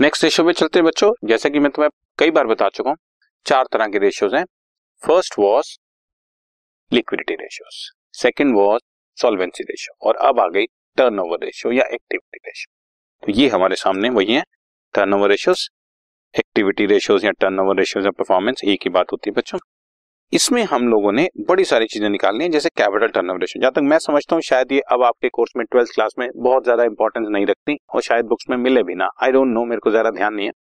Next ratio पे चलते हैं बच्चों। जैसा कि मैं तुम्हें कई बार बता चुका हूँ, चार तरह के रेशियोज हैं। First was liquidity ratios second was solvency ratio और अब आ गई टर्न ओवर रेशियो या एक्टिविटी रेशियो तो ये हमारे सामने वही है। Turnover ratios activity ratios या टर्न ओवर रेशियोज या परफॉर्मेंस एक ही बात होती है बच्चों। इसमें हम लोगों ने बड़ी सारी चीज़ें निकालनी है, जैसे कैपिटल टर्नओवर रेशियो। जहाँ तक मैं समझता हूँ, शायद ये अब आपके कोर्स में ट्वेल्थ क्लास में बहुत ज़्यादा इंपॉर्टेंस नहीं रखती और शायद बुक्स में मिले भी ना। आई डोंट नो मेरे को ज़्यादा ध्यान नहीं है।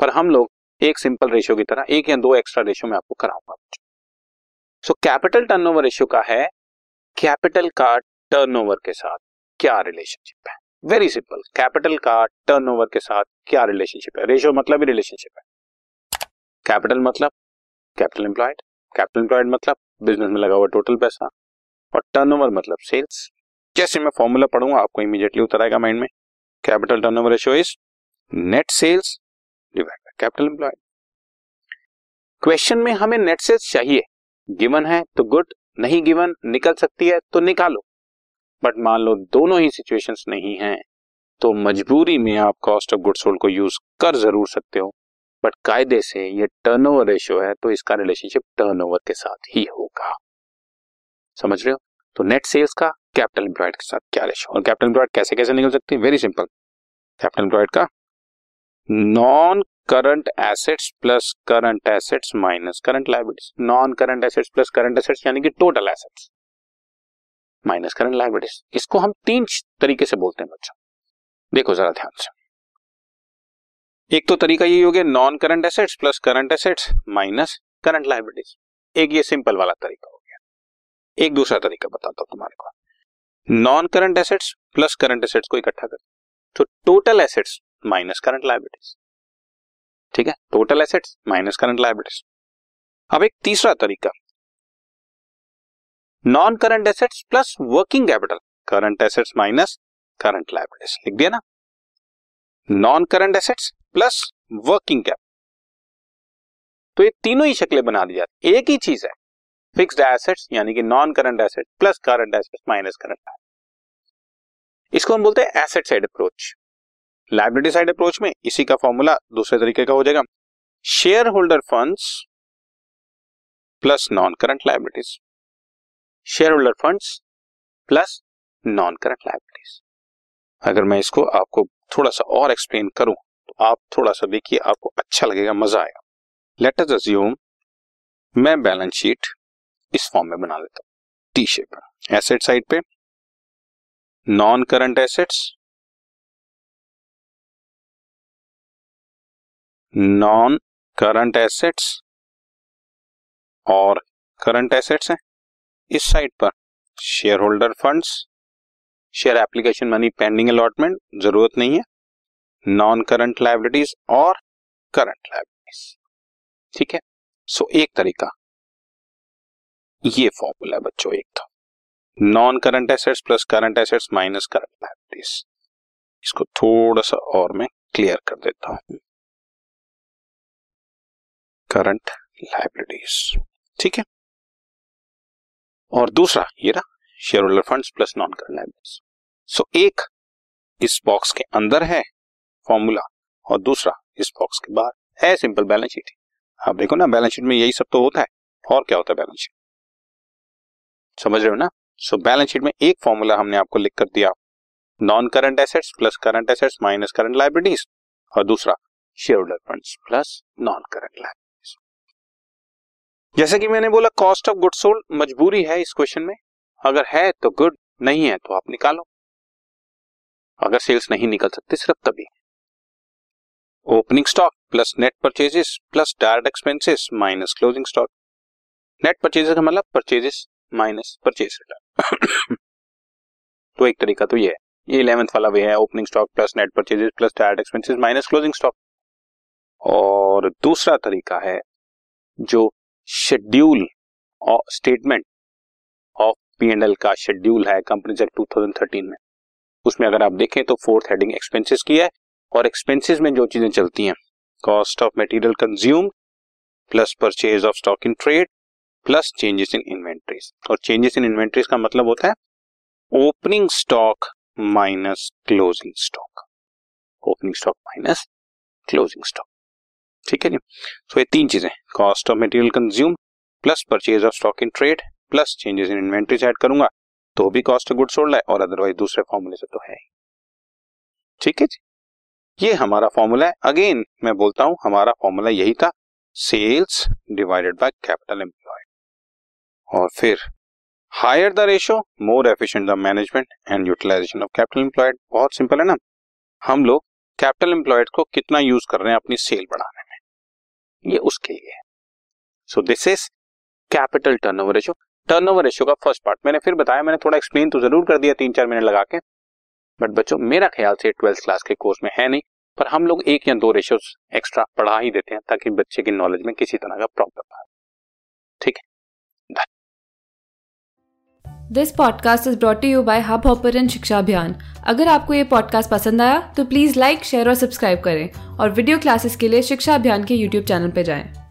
पर हम लोग एक सिंपल रेशियो की तरह एक या दो एक्स्ट्रा रेशियो में आपको कराऊँगा। सो कैपिटल टर्नओवर रेशियो का है कैपिटल का टर्नओवर के साथ क्या रिलेशनशिप है? वेरी सिंपल कैपिटल का टर्नओवर के साथ क्या रिलेशनशिप है? रेशियो मतलब ही रिलेशनशिप है। कैपिटल मतलब कैपिटल एम्प्लॉयड कैपिटल एम्प्लॉयड मतलब बिज़नेस में लगा हुआ टोटल पैसा और टर्नओवर मतलब सेल्स जैसे मैं फॉर्मूला पढ़ूँगा, आपको इमीडिएटली उतर आएगा माइंड में। Capital turnover ratio is net sales divide by capital employed question में हमें नेट सेल्स चाहिए। गिवन है तो गुड नहीं गिवन निकल सकती है तो निकालो। बट मान लो दोनों ही सिचुएशंस नहीं है तो मजबूरी में आप कॉस्ट ऑफ़ गुड सोल्ड को यूज़ कर ज़रूर सकते हो। बट कायदे से ये टर्नओवर रेशियो है तो इसका रिलेशनशिप टर्नओवर के साथ ही होगा। समझ रहे हो? तो नेट सेल्स का कैपिटल एम्प्लॉयड के साथ क्या रेशियो और कैपिटल एम्प्लॉयड कैसे कैसे निकल सकती है? वेरी सिंपल कैपिटल एम्प्लॉयड का non current assets plus current assets minus current liabilities non current assets plus current assets यानी कि total assets minus current liabilities इसको हम तीन तरीके से बोलते हैं, बच्चों। देखो जरा ध्यान से। एक तो तरीका ये हो गया non current assets plus current assets minus current liabilities एक ये सिंपल वाला तरीका हो गया। एक दूसरा तरीका बताता हूँ तुम्हारे को। Non current assets plus current assets को इकट्ठा कर। तो total assets minus current liabilities ठीक है? Total assets minus current liabilities अब एक तीसरा तरीका। Non current assets plus working capital current assets minus current liabilities लिख दिया ना? Non current assets plus working cap. तो ये तीनों ही शक्लें बना दी जाती एक ही चीज़ है फिक्स्ड एसेट्स यानी कि non current asset plus current assets minus current इसको हम बोलते हैं asset side approach liability side approach में इसी का फॉर्मूला दूसरे तरीके का हो जाएगा। Shareholder funds plus non current liabilities shareholder funds plus non current liabilities अगर मैं इसको आपको थोड़ा सा और एक्सप्लेन करूँ आप थोड़ा सा देखिए, आपको अच्छा लगेगा, मज़ा आएगा। लेट अस अज्यूम मैं बैलेंस शीट इस फॉर्म में बना लेता हूँ। टी शेप एसेट साइड पे non current assets non current assets और करंट एसेट्स हैं। इस साइड पर shareholder funds share application money pending allotment ज़रूरत नहीं है। नॉन करंट लाइबिलिटीज और करंट लाइबिलिटीज ठीक है? सो so, एक तरीका। ये फॉर्मूला बच्चों एक तो non current assets plus current assets minus current liabilities इसको थोड़ा सा और मैं क्लियर कर देता हूँ। करंट लाइबिलिटीज ठीक है? और दूसरा ये रहा shareholder funds plus non current liabilities so एक इस बॉक्स के अंदर है फॉर्मूला और दूसरा इस बॉक्स के बाहर। है सिंपल बैलेंस शीट आप देखो ना बैलेंस शीट में यही सब तो होता है। और क्या होता है बैलेंस शीट समझ रहे हो ना? सो बैलेंस शीट में एक फॉर्मूला हमने आपको लिख कर दिया। Non current assets plus current assets minus current liabilities और दूसरा shareholder funds plus non current liabilities जैसे कि मैंने बोला कॉस्ट ऑफ़ गुड सोल्ड मजबूरी है इस क्वेश्चन में। अगर है तो गुड नहीं है तो आप निकालो। अगर सेल्स नहीं निकल सकते, सिर्फ़ तभी। Opening stock plus net purchases plus direct expenses minus closing stock. Net purchases का मतलब परचेजेस माइनस परचेज रिटर्न। तो एक तरीका तो ये है। ये इलेवेंथ वाला वे है, opening stock plus net purchases plus direct expenses minus closing stock. और दूसरा तरीका है जो schedule statement of P and L का शेड्यूल है कंपनी एक्ट 2013 में। उसमें अगर आप देखें तो फोर्थ हेडिंग एक्सपेंसेस की है और एक्सपेंसेस में जो चीज़ें चलती हैं। Cost of material consume plus purchase of stock in trade plus changes in inventories और चेंजेस इन इन्वेंट्रीज का मतलब होता है opening stock minus closing stock opening stock minus closing stock ठीक है जी? सो ये तीन चीज़ें cost of material consume plus purchase of stock in trade plus changes in inventories add करूँगा तो भी कॉस्ट ऑफ़ गुड सोल्ड है और अदरवाइज़ दूसरे फॉर्मूले से तो है। ठीक है जी? ये हमारा फॉर्मूला है। अगेन मैं बोलता हूँ, हमारा फॉर्मूला यही था। Sales divided by capital employed और फिर higher the ratio more efficient the management and utilization of capital employed बहुत सिंपल है ना? हम लोग कैपिटल एम्प्लॉयड को कितना यूज़ कर रहे हैं अपनी सेल बढ़ाने में। ये उसके लिए so this is capital turnover ratio turnover ratio का फ़र्स्ट पार्ट मैंने फिर बताया, मैंने थोड़ा एक्सप्लेन तो ज़रूर कर दिया, तीन चार मिनट लगा के। बट बच्चों, मेरा ख्याल से ट्वेल्थ क्लास के कोर्स में है नहीं, पर हम लोग एक या दो रेशियोज एक्स्ट्रा पढ़ा ही देते हैं ताकि बच्चे की नॉलेज में किसी तरह का प्रॉब्लम आए ठीक है? This podcast is brought you by Hubhopper Shiksha Abhiyan अगर आपको ये पॉडकास्ट पसंद आया तो प्लीज़ लाइक शेयर और सब्सक्राइब करें और वीडियो क्लासेस के लिए शिक्षा अभियान के यूट्यूब चैनल पर जाएँ।